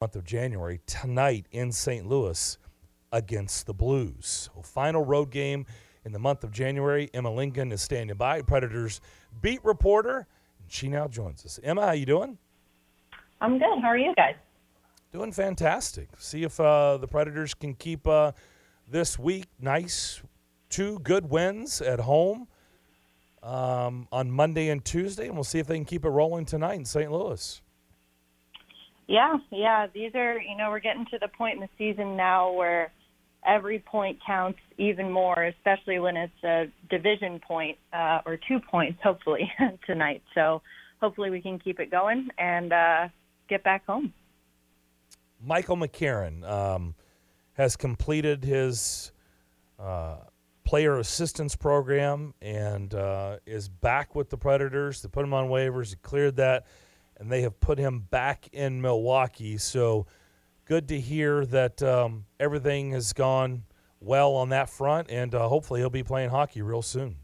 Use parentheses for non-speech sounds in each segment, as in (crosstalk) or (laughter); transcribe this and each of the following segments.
month of January tonight in St. Louis against the Blues. Well, final road game in the month of January. Emma Lincoln is standing by, Predators beat reporter, and she now joins us. Emma, how you doing? I'm good. How are you guys? Doing fantastic. See if uh, the Predators can keep uh, this week nice. Two good wins at home um, on Monday and Tuesday, and we'll see if they can keep it rolling tonight in St. Louis. Yeah, yeah. These are, you know, we're getting to the point in the season now where every point counts even more, especially when it's a division point uh, or two points, hopefully, (laughs) tonight. So hopefully we can keep it going and uh, get back home. Michael McCarron um, has completed his uh, player assistance program and uh, is back with the Predators. They put him on waivers, he cleared that and they have put him back in Milwaukee. So good to hear that um, everything has gone well on that front, and uh, hopefully he'll be playing hockey real soon.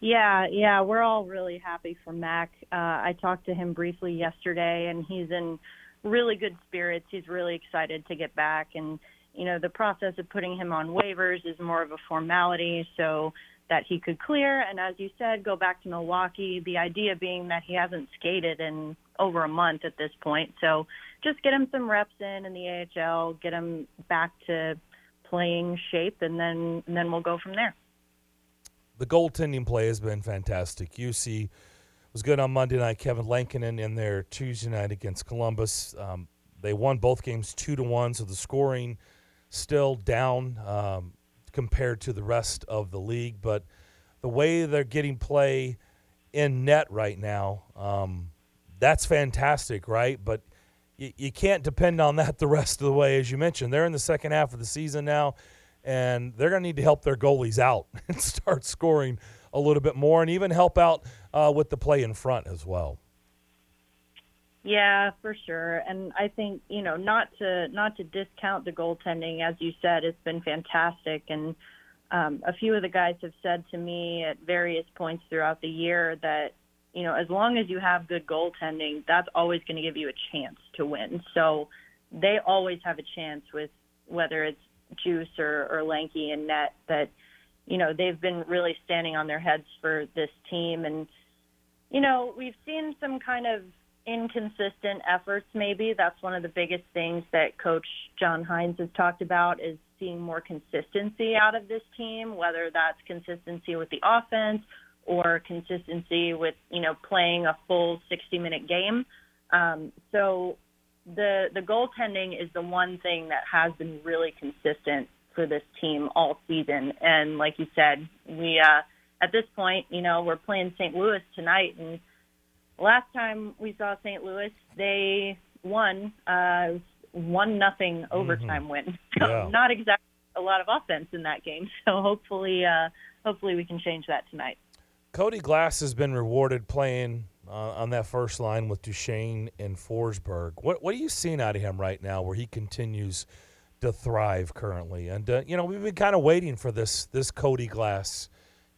Yeah, yeah, we're all really happy for Mac. Uh, I talked to him briefly yesterday, and he's in really good spirits. He's really excited to get back, and you know the process of putting him on waivers is more of a formality. So that he could clear. And as you said, go back to Milwaukee. The idea being that he hasn't skated in over a month at this point. So just get him some reps in in the AHL, get him back to playing shape, and then and then we'll go from there. The goaltending play has been fantastic. Juuse was good on Monday night. Kevin Lankinen in there Tuesday night against Columbus. Um, they won both games two to one, so the scoring still down. Um, compared to the rest of the league. But the way they're getting play in net right now, um, that's fantastic, right? But you, you can't depend on that (laughs) the rest of the way, as you mentioned. They're in the second half of the season now, and they're going to need to help their goalies out (laughs) and start scoring a little bit more, and even help out uh, with the play in front as well. Yeah, for sure. And I think, you know, not to not to discount the goaltending, as you said, it's been fantastic. And um, a few of the guys have said to me at various points throughout the year that, you know, as long as you have good goaltending, that's always going to give you a chance to win. So they always have a chance with whether it's Juice or, or Lanky and Net that, you know, they've been really standing on their heads for this team. And, you know, we've seen some kind of inconsistent efforts maybe. That's one of the biggest things that coach john hynes has talked about is seeing more consistency out of this team whether that's consistency with the offense or consistency with you know playing a full 60 minute game. Um, so the the goaltending is the one thing that has been really consistent for this team all season. And like you said we uh at this point you know we're playing st louis tonight and last time we saw St. Louis, they won uh, one nothing overtime mm-hmm. win. (laughs) So yeah. not exactly a lot of offense in that game. (laughs) So hopefully, uh, hopefully we can change that tonight. Cody Glass has been rewarded playing uh, on that first line with Duchene and Forsberg. What what are you seeing out of him right now, where he continues to thrive currently? And uh, you know, we've been kind of waiting for this this Cody Glass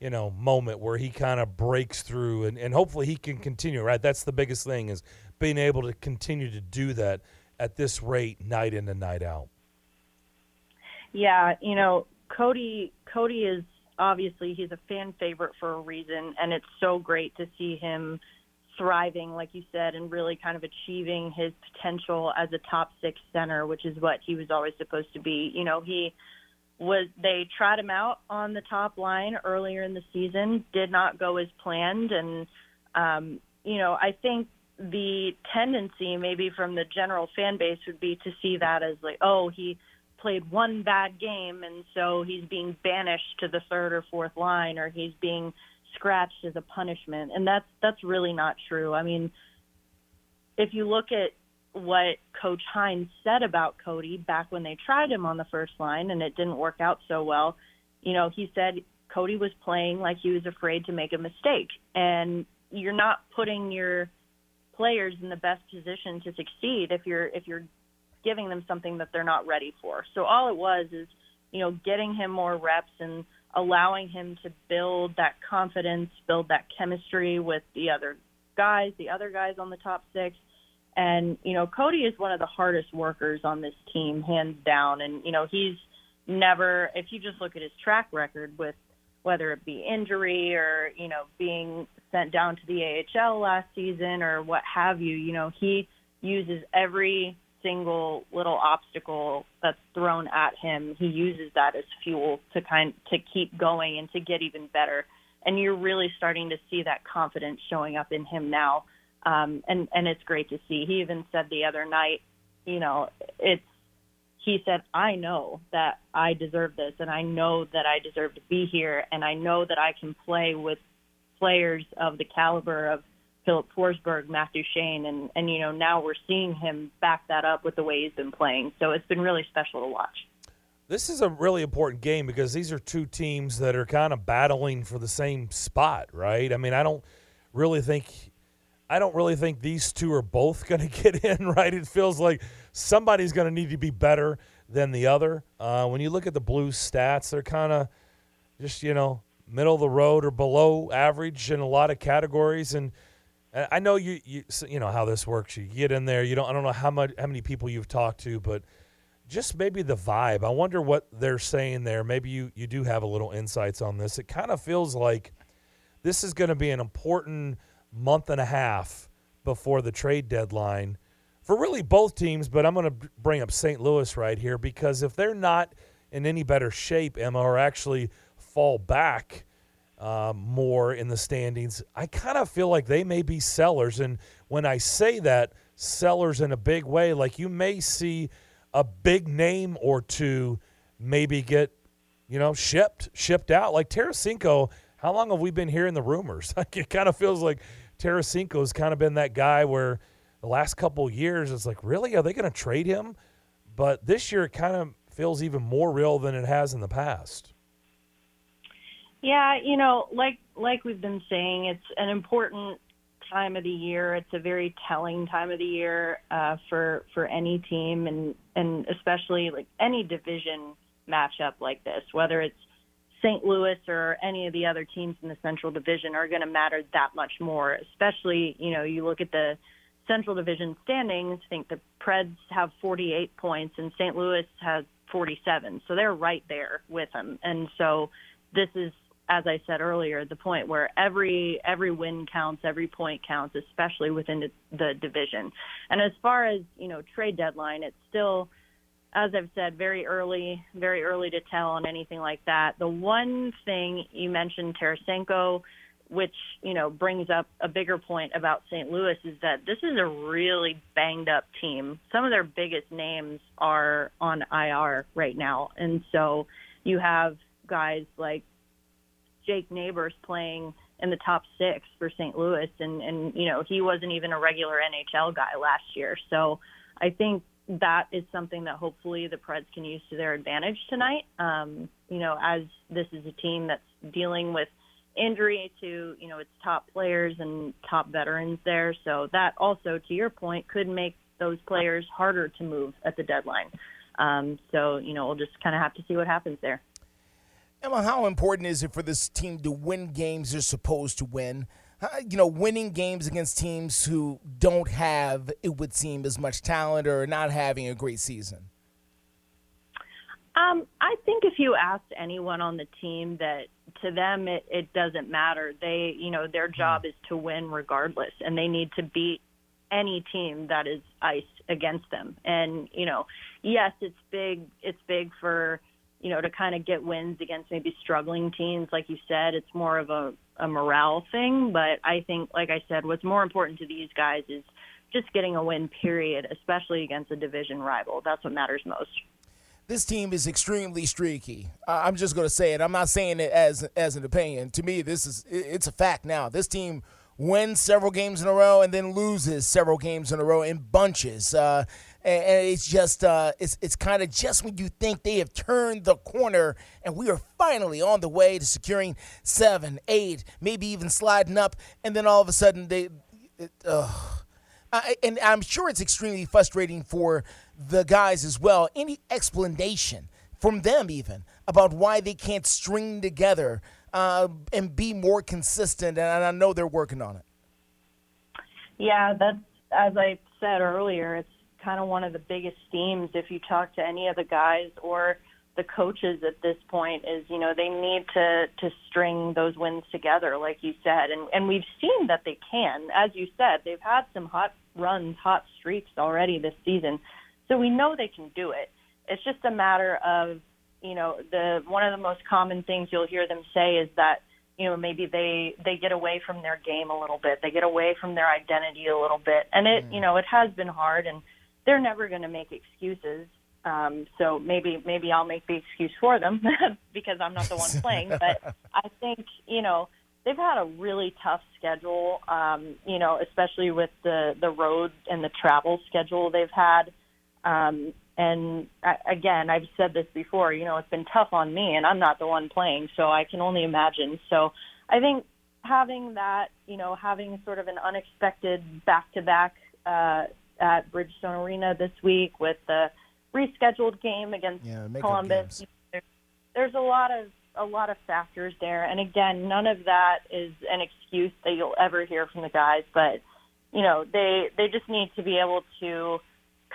you know, moment where he kind of breaks through and, and hopefully he can continue, right? That's the biggest thing is being able to continue to do that at this rate night in and night out. Yeah, you know, Cody Cody is obviously he's a fan favorite for a reason and it's so great to see him thriving like you said and really kind of achieving his potential as a top 6 center, which is what he was always supposed to be. You know, he was they tried him out on the top line earlier in the season, did not go as planned, and um, you know I think the tendency maybe from the general fan base would be to see that as like oh he played one bad game and so he's being banished to the third or fourth line or he's being scratched as a punishment and that's that's really not true. I mean if you look at what Coach Hynes said about Cody back when they tried him on the first line and it didn't work out so well. You know, he said Cody was playing like he was afraid to make a mistake. And you're not putting your players in the best position to succeed if you're if you're giving them something that they're not ready for. So all it was is, you know, getting him more reps and allowing him to build that confidence, build that chemistry with the other guys, the other guys on the top 6 And, you know, Cody is one of the hardest workers on this team, hands down. And, you know, he's never, if you just look at his track record with whether it be injury or, you know, being sent down to the AHL last season or what have you, you know, he uses every single little obstacle that's thrown at him. He uses that as fuel to kind to keep going and to get even better. And you're really starting to see that confidence showing up in him now. Um, and and it's great to see. He even said the other night, you know, it's he said, I know that I deserve this and I know that I deserve to be here and I know that I can play with players of the caliber of Philip Forsberg, Matt Duchene, and, and, you know, now we're seeing him back that up with the way he's been playing. So it's been really special to watch. This is a really important game because these are two teams that are kind of battling for the same spot, right? I mean, I don't really think I don't really think these two are both (laughs) going to get in, right? It feels like somebody's going to need to be better than the other. Uh, when you look at the Blues stats, they're kind of just, you know, middle of the road or below average in a lot of categories. And I know you, you, you know how this works. You get in there. You don't. I don't know how much, how many people you've talked to, but just maybe the vibe. I wonder what they're saying there. Maybe you, you do have a little insights on this. It kind of feels like this is going to be an important – month and a half before the trade deadline for really both teams, but I'm going to bring up St. Louis right here because if they're not in any better shape, Emma, or actually fall back uh, more in the standings, I kind of feel like they may be sellers. And when I say that, sellers in a big way, like you may see a big name or two maybe get, you know, shipped, shipped out. Like Tarasenko, how long have we been hearing the rumors? (laughs) Like it kind of feels like Tarasenko's kind of been that guy where the last couple years it's like, really, are they going to trade him? But this year it kind of feels even more real than it has in the past. Yeah, you know, like like we've been saying, it's an important time of the year. It's a very telling time of the year uh, for for any team, and and especially like any division matchup like this, whether it's St. Louis or any of the other teams in the Central Division are going to matter that much more. Especially, you know, you look at the Central Division standings. I think the Preds have 48 points and St. Louis has 47, so they're right there with them. And so this is, as I said earlier, the point where every every win counts, every point counts, especially within the, the division. And as far as you know, trade deadline, it's still as I've said, very early, very early to tell on anything like that. The one thing you mentioned, Tarasenko, which you know brings up a bigger point about St. Louis is that this is a really banged up team. Some of their biggest names are on IR right now, and so you have guys like Jake Neighbors playing in the top six for St. Louis, and and you know he wasn't even a regular NHL guy last year. So I think that is something that hopefully the Preds can use to their advantage tonight. Um, you know, as this is a team that's dealing with injury to you know its top players and top veterans there, so that also, to your point, could make those players harder to move at the deadline. Um, so you know, we'll just kind of have to see what happens there. Emma, how important is it for this team to win games they're supposed to win? You know, winning games against teams who don't have, it would seem, as much talent or not having a great season? Um, I think if you asked anyone on the team that to them it, it doesn't matter. They, you know, their hmm. job is to win regardless, and they need to beat any team that is iced against them. And you know, yes, it's big. It's big for you know to kind of get wins against maybe struggling teams, like you said. It's more of a a morale thing, but I think, like I said, what's more important to these guys is just getting a win, period, especially against a division rival. That's what matters most. This team is extremely streaky. I'm just going to say it. I'm not saying it as as an opinion. To me, this is it's a fact now. This team wins several games in a row and then loses several games in a row in bunches. Uh, and, and it's just uh, it's it's kind of just when you think they have turned the corner and we are finally on the way to securing seven, eight, maybe even sliding up, and then all of a sudden they. It, uh, I, and I'm sure it's extremely frustrating for the guys as well. Any explanation from them, even about why they can't string together uh, and be more consistent? And I know they're working on it. Yeah, that's as I said earlier, it's kind of one of the biggest themes if you talk to any of the guys or the coaches at this point is you know they need to to string those wins together like you said. And and we've seen that they can. As you said they've had some hot runs hot streaks already this season. So we know they can do it. It's just a matter of you know the one of the most common things you'll hear them say is that you know maybe they they get away from their game a little bit. They get away from their identity a little bit. And it mm. you know it has been hard. And they're never going to make excuses um, so maybe maybe I'll make the excuse for them (laughs) because I'm not the one playing. (laughs) But I think you know they've had a really tough schedule. Um, you know, especially with the the road and the travel schedule they've had. Um, and I, again, I've said this before. You know, it's been tough on me, and I'm not the one playing, so I can only imagine. So I think having that, you know, having sort of an unexpected back to back at Bridgestone Arena this week with the rescheduled game against yeah, Columbus. there's a lot of a lot of factors there, and again, none of that is an excuse that you'll ever hear from the guys. But you know, they they just need to be able to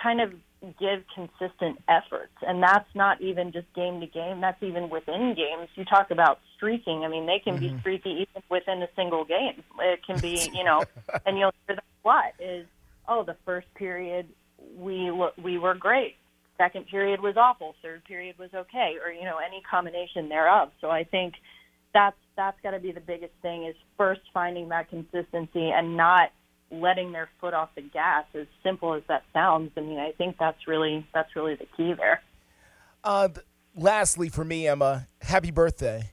kind of give consistent efforts, and that's not even just game to game. That's even within games. You talk about streaking. I mean, they can mm-hmm. be streaky even within a single game. It can be, you know, (laughs) and you'll hear that what is oh, the first period we we were great second period was awful, third period was okay, or you know any combination thereof. So I think that's that's got to be the biggest thing is first finding that consistency and not letting their foot off the gas. As simple as that sounds, I mean I think that's really that's really the key there. Uh, lastly, for me, Emma, happy birthday.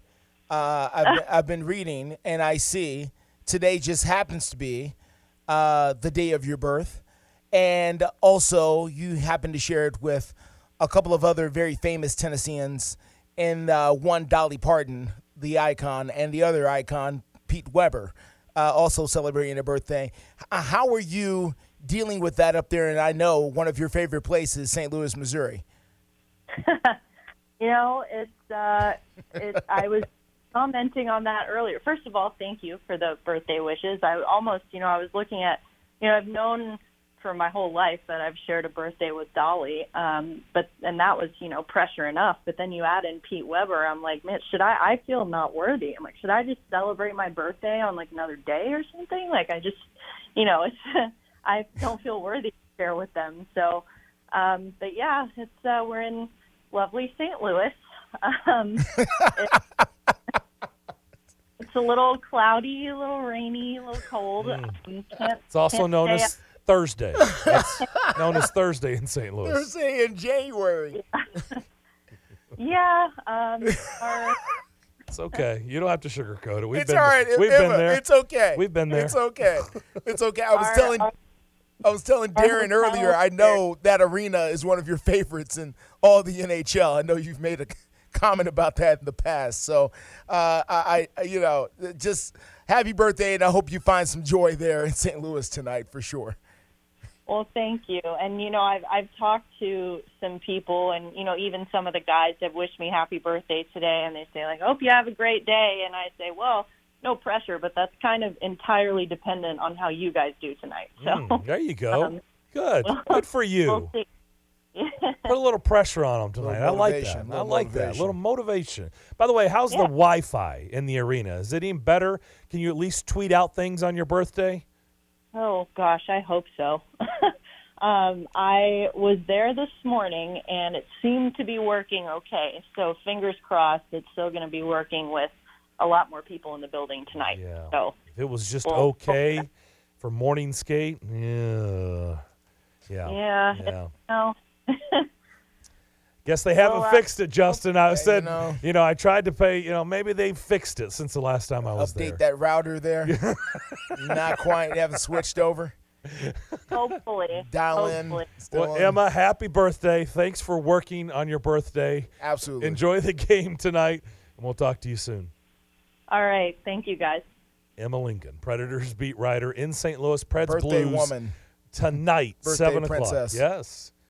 Uh, I've, (laughs) I've been reading and I see today just happens to be uh, the day of your birth. And also, you happen to share it with a couple of other very famous Tennesseans, and uh, one Dolly Parton, the icon, and the other icon, Pete Weber, uh, also celebrating a birthday. Uh, how are you dealing with that up there? And I know one of your favorite places, St. Louis, Missouri. (laughs) you know, it's, uh, it's I was commenting on that earlier. First of all, thank you for the birthday wishes. I almost, you know, I was looking at, you know, I've known for my whole life that I've shared a birthday with Dolly. Um, but and that was you know pressure enough. But then you add in Pete Weber. I'm like, man, should I? I feel not worthy. I'm like, should I just celebrate my birthday on like another day or something? Like I just, you know, it's (laughs) I don't feel worthy to share with them. So, um, but yeah, it's uh, we're in lovely St. Louis. (laughs) Um, it's, (laughs) it's a little cloudy, a little rainy, a little cold. Mm. It's also known as Thursday. (laughs) That's known as Thursday in St. Louis. Thursday in January. (laughs) yeah. Um, our, it's okay. You don't have to sugarcoat it. We've it's been. all right. We've Emma, been there. It's okay. We've been there. It's okay. It's okay. I was our, telling. Our, I was telling Darren earlier. I know that arena is one of your favorites in all the NHL. I know you've made a comment about that in the past. So, uh, I, I, you know, just happy birthday, and I hope you find some joy there in St. Louis tonight for sure. Well, thank you. And you know, I've I've talked to some people, and you know, even some of the guys have wished me happy birthday today, and they say like, "Hope you have a great day." And I say, "Well, no pressure, but that's kind of entirely dependent on how you guys do tonight." So mm, there you go. (laughs) Um, Good. Good for you. We'll (laughs) Put a little pressure on them tonight. I like that. I like motivation. that. A little motivation. By the way, how's yeah. the Wi-Fi in the arena? Is it even better? Can you at least tweet out things on your birthday? Oh gosh, I hope so. (laughs) um, I was there this morning and it seemed to be working okay. So fingers crossed, it's still going to be working with a lot more people in the building tonight. Yeah. So if it was just well, okay for morning skate, yeah, yeah, yeah. yeah. No. (laughs) Guess they haven't well, uh, fixed it, Justin. I said, you know, you know, I tried to pay. You know, maybe they fixed it since the last time I was update there. Update that router there. (laughs) not quite. You haven't switched over. Hopefully. Dial Hopefully. in. Well, Emma, happy birthday! Thanks for working on your birthday. Absolutely. Enjoy the game tonight, and we'll talk to you soon. All right. Thank you, guys. Emma Lincoln, Predators beat writer in St. Louis. Preds birthday Blues woman tonight, birthday seven princess. o'clock. Yes.